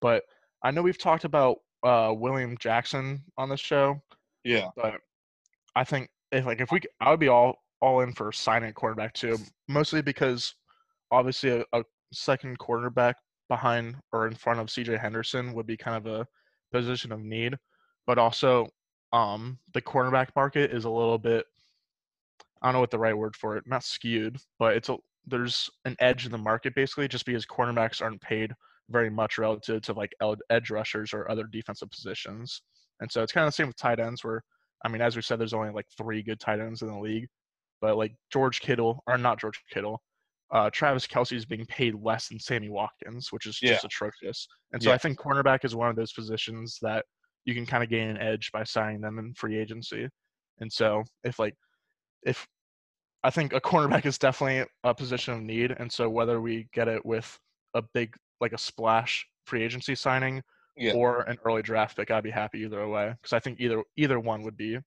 but I know we've talked about uh, William Jackson on this show. Yeah, but I think if like if we, I would be all all in for signing a quarterback too, mostly because obviously a, a second quarterback behind or in front of C.J. Henderson would be kind of a position of need, but also um the cornerback market is a little bit I don't know what the right word for it, not skewed, but it's a there's an edge in the market basically just because cornerbacks aren't paid very much relative to like edge rushers or other defensive positions. And so it's kind of the same with tight ends where I mean, as we said, there's only like three good tight ends in the league, but like George Kittle or not George Kittle, uh, Travis Kelce is being paid less than Sammy Watkins, which is just Yeah. atrocious. And so Yeah. I think cornerback is one of those positions that you can kind of gain an edge by signing them in free agency. And so if like if I think a cornerback is definitely a position of need, and so whether we get it with a big like a splash free agency signing Yeah. or an early draft pick, I'd be happy either way because I think either either one would be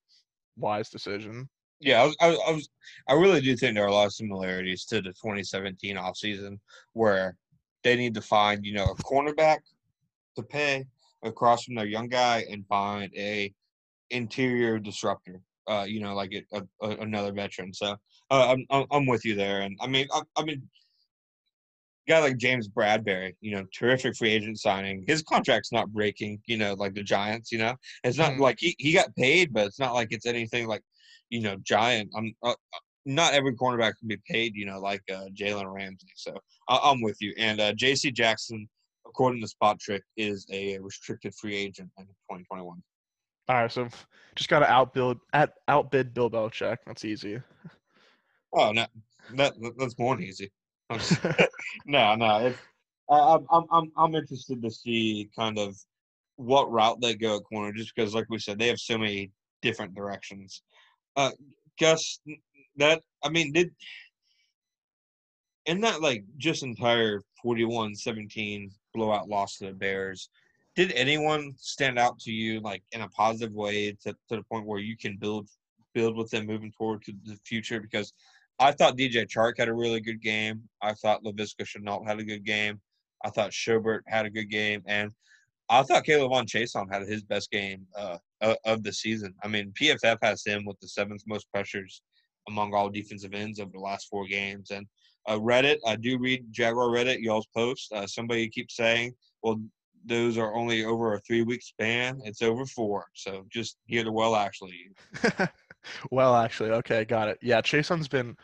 wise decision. Yeah, I was, I was, I was, I really do think there are a lot of similarities to the 2017 offseason where they need to find, you know, a cornerback to pay across from their young guy and find a interior disruptor. Uh, you know, like a, a, another veteran. So uh, I'm, I'm I'm with you there, and I mean, I, I mean, guy like James Bradberry, you know, terrific free agent signing. His contract's not breaking, you know, like the Giants. You know, it's not Mhm. like he, he got paid, but it's not like it's anything like you know, giant. I'm uh, not every cornerback can be paid, you know, like uh, Jalen Ramsey. So I, I'm with you. And uh, J.C. Jackson, according to Spotrac, is a restricted free agent in 2021. All right, so just got to outbuild at outbid Bill Belichick. That's easy. Oh no, that that's more than easy. *laughs* Just- no, no. It's, I, I'm I'm I'm I'm interested to see kind of what route they go at corner, just because, like we said, they have so many different directions. Uh, Gus, that I mean, did in that like just entire 41-17 blowout loss to the Bears, did anyone stand out to you like in a positive way to, to the point where you can build build with them moving forward to the future? Because I thought DJ Chark had a really good game. I thought Laviska Shenault had a good game. I thought Schobert had a good game, and I thought K'Lavon Chaisson had his best game uh, of the season. I mean, PFF has him with the seventh most pressures among all defensive ends over the last four games. And uh, Reddit, I do read Jaguar Reddit, y'all's post. Uh, somebody keeps saying, well, those are only over a three week span. It's over four. So just hear the well actually. *laughs* well, actually, okay, got it. Yeah, Chaisson's been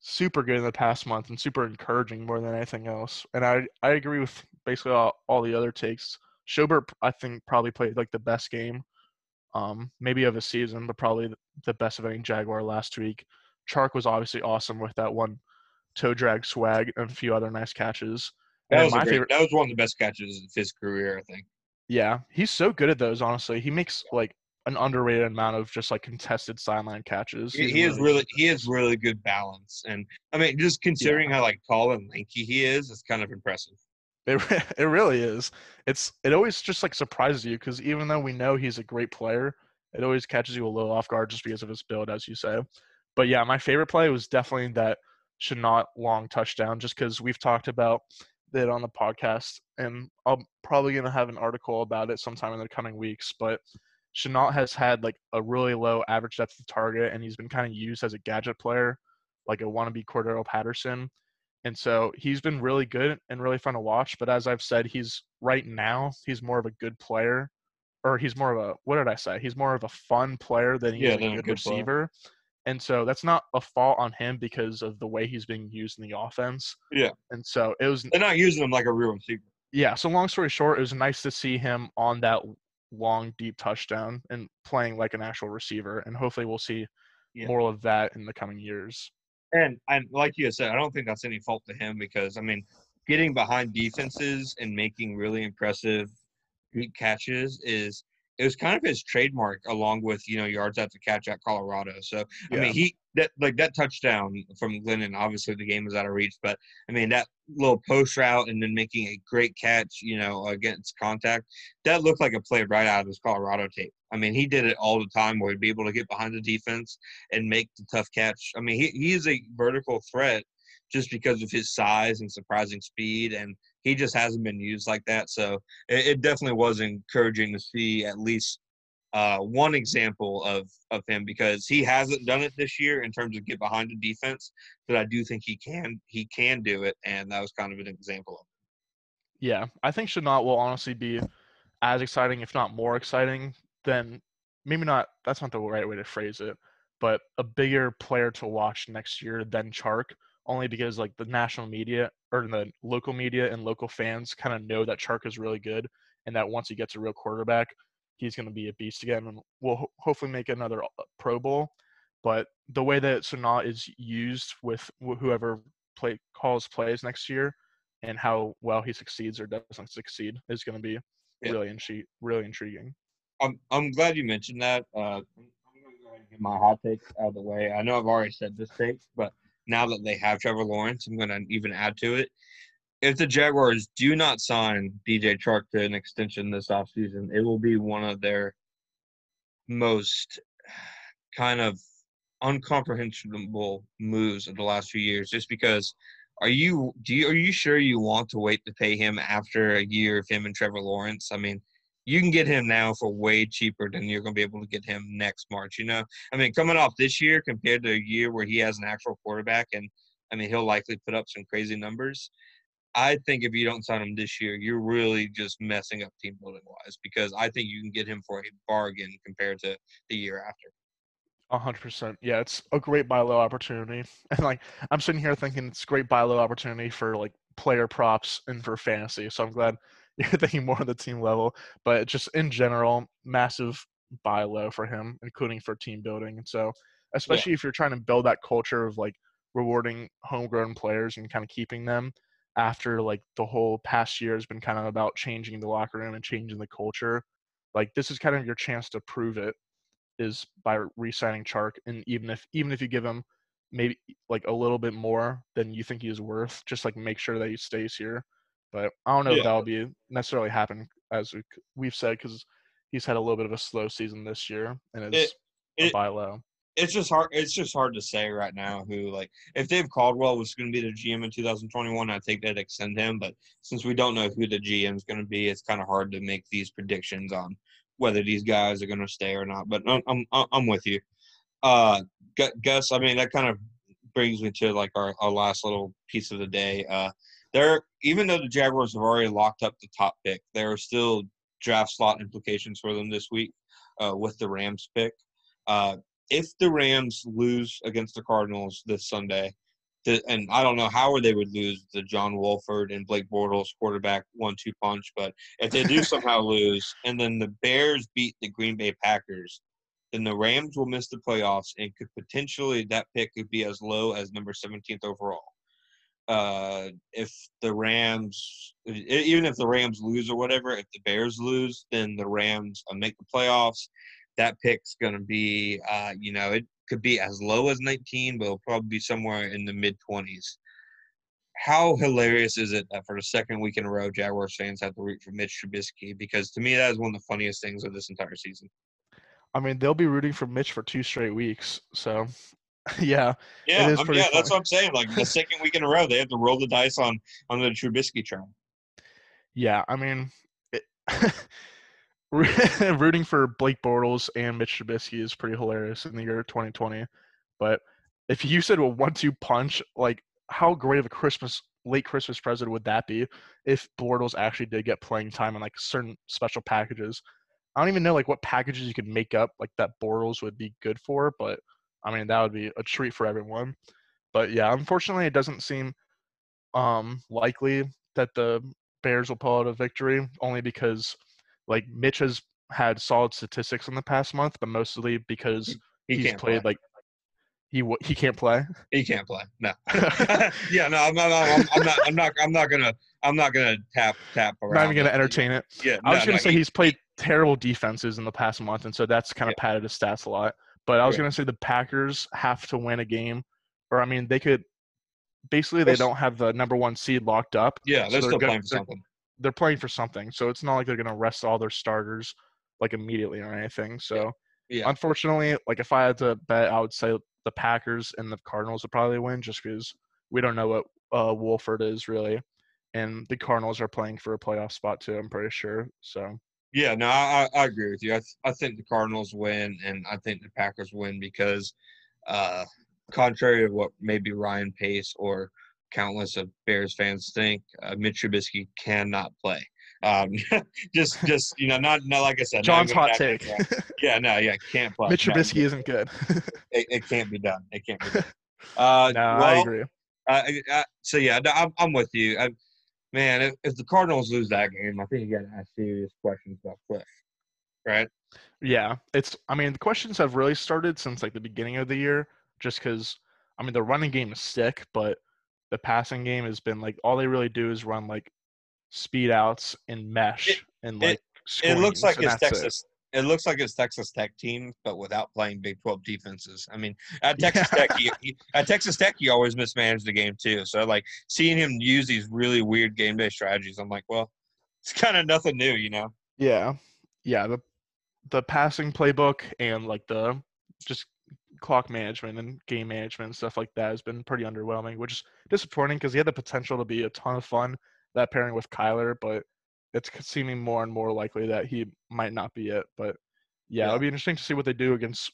super good in the past month and super encouraging more than anything else. And I I agree with basically all, all the other takes. Schobert, I think, probably played like the best game, um, maybe of a season, but probably the- the best of any Jaguar last week. Chark was obviously awesome with that one toe drag swag and a few other nice catches. That And was, my great, favorite- that was one of the best catches of his career, I think. Yeah, he's so good at those. Honestly, he makes like an underrated amount of just like contested sideline catches. He, He's he is really really he has really good balance, and I mean, just considering how like tall and lanky he is, it's kind of impressive. It *laughs* it really is. It's it always just like surprises you because even though we know he's a great player, it always catches you a little off guard just because of his build, as you say. But yeah, my favorite play was definitely that Shenault long touchdown, just because we've talked about it on the podcast, and I'm probably gonna have an article about it sometime in the coming weeks. But Shenault has had like a really low average depth of target, and he's been kind of used as a gadget player, like a wannabe Cordarrelle Patterson. And so he's been really good and really fun to watch. But as I've said, he's right now, he's more of a good player. Or he's more of a what did I say? He's more of a fun player than he Yeah, is than a a good good player. receiver. And so that's not a fault on him because of the way he's being used in the offense. Yeah. And so it was They're not using him like a real receiver. yeah, so long story short, it was nice to see him on that long, deep touchdown and playing like an actual receiver. And hopefully we'll see Yeah. more of that in the coming years. And and like you said, I don't think that's any fault to him because I mean, getting behind defenses and making really impressive catches is it was kind of his trademark along with you know yards after catch at Colorado. So I Yeah. mean he that like that touchdown from Glennon. Obviously the game was out of reach, but I mean that little post route and then making a great catch, you know, against contact. That looked like a play right out of his Colorado tape. I mean he did it all the time where he'd be able to get behind the defense and make the tough catch. I mean he he is a vertical threat just because of his size and surprising speed and he just hasn't been used like that. So it, it definitely was encouraging to see at least uh, one example of of him because he hasn't done it this year in terms of get behind the defense, but I do think he can he can do it, and that was kind of an example of Yeah, I think Shenault will honestly be as exciting, if not more exciting, than maybe not. That's not the right way to phrase it, but a bigger player to watch next year than Chark, only because like the national media or the local media and local fans kind of know that Chark is really good, and that once he gets a real quarterback, he's going to be a beast again, and will ho- hopefully make another uh, Pro Bowl. But the way that Shenault is used with wh- whoever play calls plays next year, and how well he succeeds or doesn't succeed is going to be Yeah. really intri- really intriguing. I'm I'm glad you mentioned that. Uh, I'm going to go ahead and get my hot takes out of the way. I know I've already said this take, but now that they have Trevor Lawrence, I'm going to even add to it. If the Jaguars do not sign DJ Chark to an extension this offseason, it will be one of their most kind of uncomprehensible moves of the last few years. Just because, are you do you are you sure you want to wait to pay him after a year of him and Trevor Lawrence? I mean, you can get him now for way cheaper than you're going to be able to get him next March. You know, I mean, coming off this year compared to a year where he has an actual quarterback, and I mean, he'll likely put up some crazy numbers. I think if you don't sign him this year, you're really just messing up team building wise because I think you can get him for a bargain compared to the year after. A hundred percent. Yeah, it's a great buy low opportunity. *laughs* And like I'm sitting here thinking it's a great buy low opportunity for like player props and for fantasy. So I'm glad *laughs* you're thinking more on the team level. But just in general, massive buy low for him, including for team building. And so especially if you're trying to build that culture of like rewarding homegrown players and kind of keeping them after like the whole past year has been kind of about changing the locker room and changing the culture. Like this is kind of your chance to prove it is by re-signing Chark, and even if even if you give him maybe like a little bit more than you think he is worth, just like make sure that he stays here. But I don't know Yeah. if that'll be necessarily happen as we, we've said because he's had a little bit of a slow season this year and is a it- buy low. it's just hard. It's just hard to say right now who like if Dave Caldwell was going to be the GM in 2021, I think they'd extend him. But since we don't know who the GM is going to be, it's kind of hard to make these predictions on whether these guys are going to stay or not. But I'm I'm, I'm with you, uh, Gus. I mean that kind of brings me to like our, our last little piece of the day. Uh, there, even though the Jaguars have already locked up the top pick, there are still draft slot implications for them this week uh, with the Rams pick. Uh, if the Rams lose against the Cardinals this Sunday, the, and I don't know how they would lose the John Wolford and Blake Bortles quarterback one-two punch, but if they do somehow *laughs* lose, and then the Bears beat the Green Bay Packers, then the Rams will miss the playoffs and could potentially that pick could be as low as number 17th overall. Uh, if the Rams, even if the Rams lose or whatever, if the Bears lose, then the Rams uh, make the playoffs that pick's going to be, uh, you know, it could be as low as 19, but it'll probably be somewhere in the mid 20s. How hilarious is it that for the second week in a row, Jaguars fans have to root for Mitch Trubisky? Because to me, that is one of the funniest things of this entire season. I mean, they'll be rooting for Mitch for two straight weeks. So, *laughs* yeah, Yeah, yeah, that's what I'm saying. Like the second week in a row, they have to roll the dice on on the Trubisky train. yeah. I mean, it, *laughs* *laughs* rooting for Blake Bortles and Mitch Trubisky is pretty hilarious in the year 2020. But if you said a one-two punch, like how great of a Christmas late Christmas present would that be if Bortles actually did get playing time in like certain special packages? I don't even know like what packages you could make up like that Bortles would be good for, but I mean that would be a treat for everyone. But yeah, unfortunately, it doesn't seem um likely that the Bears will pull out a victory, only because like Mitch has had solid statistics in the past month, but mostly because He he's played play. like he he can't play. He can't play. No. *laughs* *laughs* yeah, no, I'm not. I'm, I'm not. I'm not. I'm not gonna. I'm not gonna tap tap around. Not even gonna entertain it. Yeah, I was no, gonna no, say he- he's played terrible defenses in the past month, and so that's kind of padded his stats a lot. But I was Yeah. gonna say the Packers have to win a game, or I mean, they could. Basically, they don't have the number one seed locked up. Yeah, so they're still gonna- playing for they're- something. They're playing for something, so it's not like they're gonna rest all their starters like immediately or anything. So, Yeah. unfortunately, like if I had to bet, I would say the Packers and the Cardinals would probably win, just because we don't know what uh, Wolford is really, and the Cardinals are playing for a playoff spot too. I'm pretty sure. So. Yeah, no, I, I I agree with you. I, th- I think the Cardinals win, and I think the Packers win because, uh, contrary to what maybe Ryan Pace or countless of Bears fans think, uh, Mitch Trubisky cannot play. Um, *laughs* just, just you know, not, not like I said. John's hot take. Yeah, no, yeah, can't play. Mitch No, Trubisky isn't good. *laughs* It, it can't be done. It can't be *laughs* done. Uh, no, I agree. uh, I, so yeah, no, I'm, I'm with you. I, man, if, if the Cardinals lose that game, I think you got to ask serious questions about Kliff, right? Yeah, it's. I mean, the questions have really started since like the beginning of the year, just because. I mean, the running game is sick, but the passing game has been like all they really do is run like speed outs and mesh and like. It looks like it's that's it. It. looks like it's Texas Tech team, but without playing Big Twelve defenses. I mean, at Texas Yeah. Tech, he, *laughs* he- at Texas Tech, he always mismanaged the game too. So like seeing him use these really weird game day strategies, I'm like, well, *laughs* it's kind of nothing new, you know? Yeah, yeah. The the passing playbook and like the just clock management and game management and stuff like that has been pretty underwhelming, which is disappointing because he had the potential to be a ton of fun that pairing with Kyler, but it's seeming more and more likely that he might not be it. But yeah, Yeah. it'll be interesting to see what they do against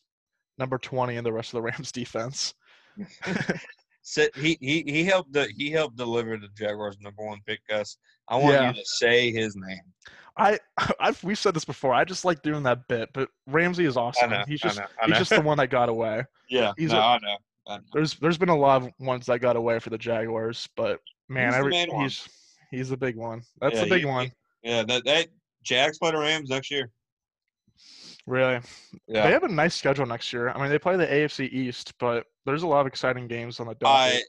number twenty and the rest of the *laughs* Rams defense. *laughs* So he he he helped the he helped deliver the Jaguars' number one pick, Gus. I want Yeah. you to say his name. I *laughs* I've we've said this before. I just like doing that bit, but Ramsey is I awesome. know. he's I just know. I he's just the one that got away. yeah. he's no, a- I know. I know. There's there's been a lot of ones that got away for the Jaguars, but man, He's the every, he's he's the big one. That's Yeah, the big he- one, Yeah. That that Jags play the Rams next year. really. Yeah. They have a nice schedule next year. I mean, they play the AFC East, but there's a lot of exciting games on the docket.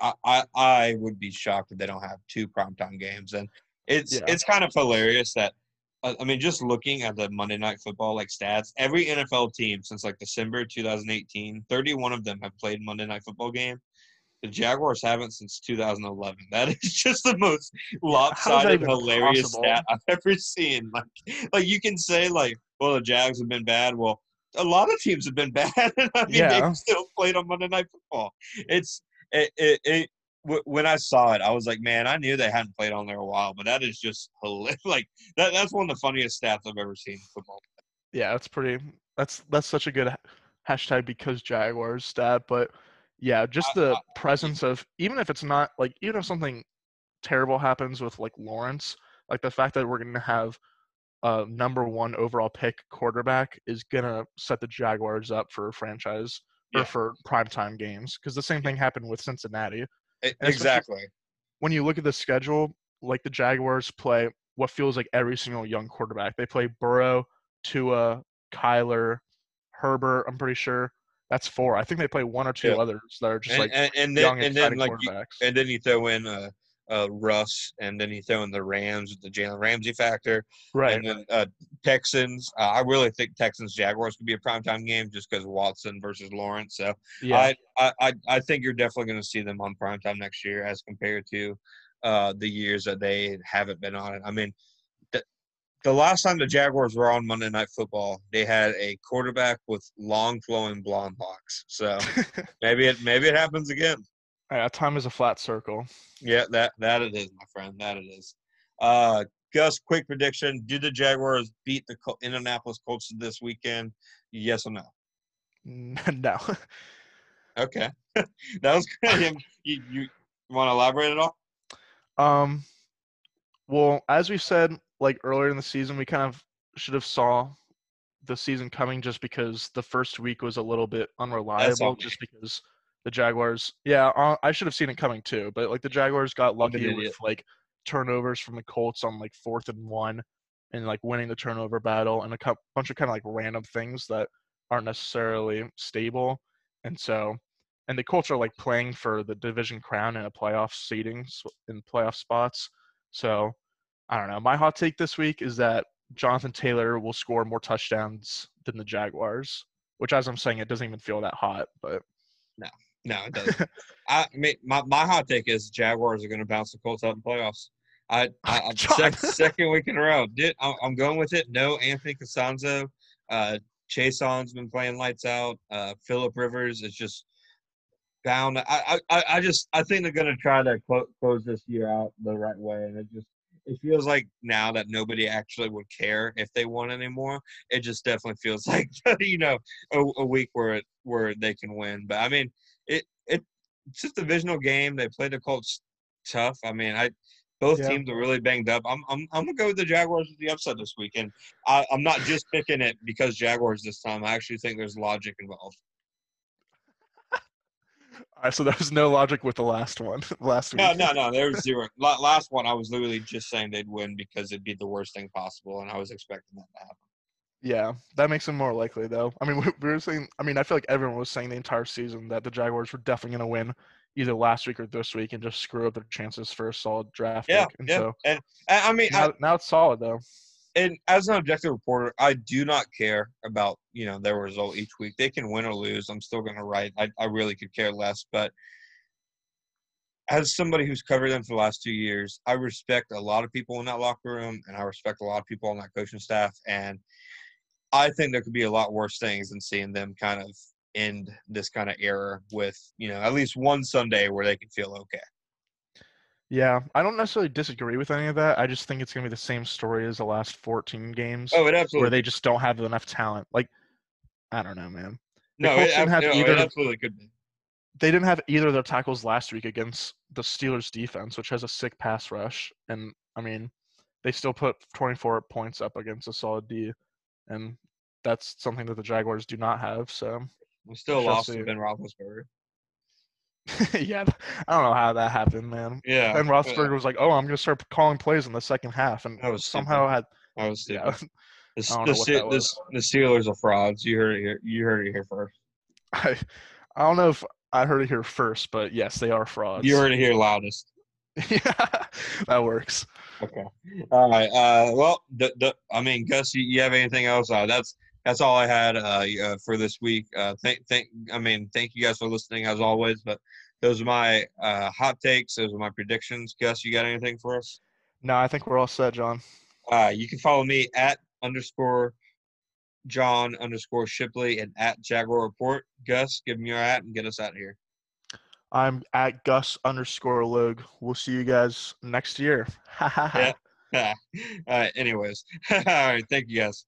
I I I would be shocked if they don't have two primetime games, and it's Yeah. it's kind of hilarious that uh, I mean, just looking at the Monday Night Football like stats, every NFL team since like December 2018, 31 of them have played Monday Night Football game. The Jaguars haven't since 2011. That is *laughs* just the most lopsided, hilarious possible? stat I've ever seen. Like, like you can say like, well, the Jags have been bad. Well, a lot of teams have been *laughs* bad. and I mean, Yeah. they've still played on Monday Night Football. It's it, it, it w- when I saw it, I was like, man, I knew they hadn't played on there a while, but that is just hilarious. *laughs* Like that, that's one of the funniest stats I've ever seen in football. yeah, that's pretty. That's that's such a good hashtag because Jaguars stat, but yeah, just the I- presence of even if it's not like even if something terrible happens with like Lawrence, like the fact that we're gonna have a number one overall pick quarterback is gonna set the Jaguars up for franchise Yeah. or for primetime games because the same thing happened with Cincinnati. Especially- exactly. when you look at the schedule, like the Jaguars play what feels like every single young quarterback. They play Burrow, Tua, Kyler, Herbert. I'm pretty sure that's four. I think they play one or two Yeah. others that are just And, like and, and young, then and then like you, and then you throw in uh, uh, Russ, and then you throw in the Rams with the Jalen Ramsey factor, right. and then uh, Texans. Uh, I really think Texans Jaguars could be a primetime game just because Watson versus Lawrence. So yeah. I, I, I, think you're definitely going to see them on primetime next year as compared to uh, the years that they haven't been on it. I mean, the last time the Jaguars were on Monday Night Football, they had a quarterback with long flowing blonde locks. So *laughs* maybe it maybe it happens again. time is a flat circle. Yeah, that that it is, my friend. That it is. Uh, Gus, quick prediction: Do the Jaguars beat the Col- Indianapolis Colts this weekend? Yes or no? *laughs* no. *laughs* Okay, that was good. you you want to elaborate at all? Um, well, as we said like earlier in the season, we kind of should have saw the season coming just because the first week was a little bit unreliable, just because the Jaguars. Yeah, uh, I should have seen it coming too, but like the Jaguars got lucky with like turnovers from the Colts on like fourth and one, and like winning the turnover battle, and a cou- bunch of kind of like random things that aren't necessarily stable, and so. And the Colts are like playing for the division crown in a playoff seeding s- in playoff spots. So I don't know. My hot take this week is that Jonathan Taylor will score more touchdowns than the Jaguars. Which, as I'm saying, it doesn't even feel that hot. But No, no, it doesn't. I mean, my, my hot take is Jaguars are going to bounce the Colts out in playoffs. I, *laughs* I, I John. sec, second week in a row. Did I'm, I'm going with it. No, Anthony Castonzo. Uh, Chase has been playing lights out. Uh, Philip Rivers is just bound. I, I, I- I just I think they're going to try to clo- close this year out the right way, and it just it feels like now that nobody actually would care if they won anymore. It just definitely feels *laughs* like you know a, a week where it, where they can win. But I mean, it it it's just a divisional game. They played the Colts tough. I mean, I both Yeah. teams are really banged up. I'm I'm I'm gonna go with the Jaguars with the upset this weekend. I, I'm not just picking it because Jaguars this time. I actually think there's logic involved. Right, so there was no logic with the last one *laughs* last week. No, no, no. There was zero. *laughs* Last one, I was literally just saying they'd win because it'd be the worst thing possible, and I was expecting that to happen. Yeah, that makes it more likely, though. I mean, *laughs* we we were saying. I mean, I feel like everyone was saying the entire season that the Jaguars were definitely going to win either last week or this week and just screw up their chances for a solid draft Yeah, pick. And yeah. so And I I mean, I, now, now it's solid, though. And as an objective reporter, I do not care about you know their result each week. They can win or lose. I'm still going to write. I, I really could care less. But as somebody who's covered them for the last two years, I respect a lot of people in that locker room, and I respect a lot of people on that coaching staff. And I think there could be a lot worse things than seeing them kind of end this kind of era with you know at least one Sunday where they can feel okay. Yeah, I don't necessarily disagree with any of that. I just think it's going to be the same story as the last 14 games Oh, it absolutely. where they just don't have enough talent. Like, I don't know, man. the no, Colts oh, it, ab- no, either- it absolutely could be. They didn't have either of their tackles last week against the Steelers defense, which has a sick pass rush. And, I mean, they still put 24 points up against a solid D. And that's something that the Jaguars do not have. So, We still lost to Ben Roethlisberger. *laughs* yeah, I don't know how that happened, man. Yeah, yeah. Roethlisberger was like, "Oh, I'm to start calling plays in the second half,and That was stupid. somehow had *laughs* I was stupid. yeah, The, I the, know what Se- that the, was. the Steelers are frauds. You heard it here. You heard it here first. I I don't know if I heard it here first, but yes, they are frauds. You heard it here loudest. *laughs* yeah, that works. Okay. All right. Uh, well, the, the, I mean, Gus, you, you have anything else? Uh, that's that's all I had uh, uh, for this week. Uh, thank, thank. I mean, thank you guys for listening as always. But those are my uh, hot takes. Those are my predictions. Gus, you got anything for us? No, I think we're all set, John. Uh, you can follow me at underscore John underscore Shipley and at Jaguar Report. Gus, give me your at and get us out of here. I'm at Gus underscore Lug. We'll see you guys next year. *laughs* Yeah. *laughs* All right. Anyways. *laughs* All right. Thank you guys.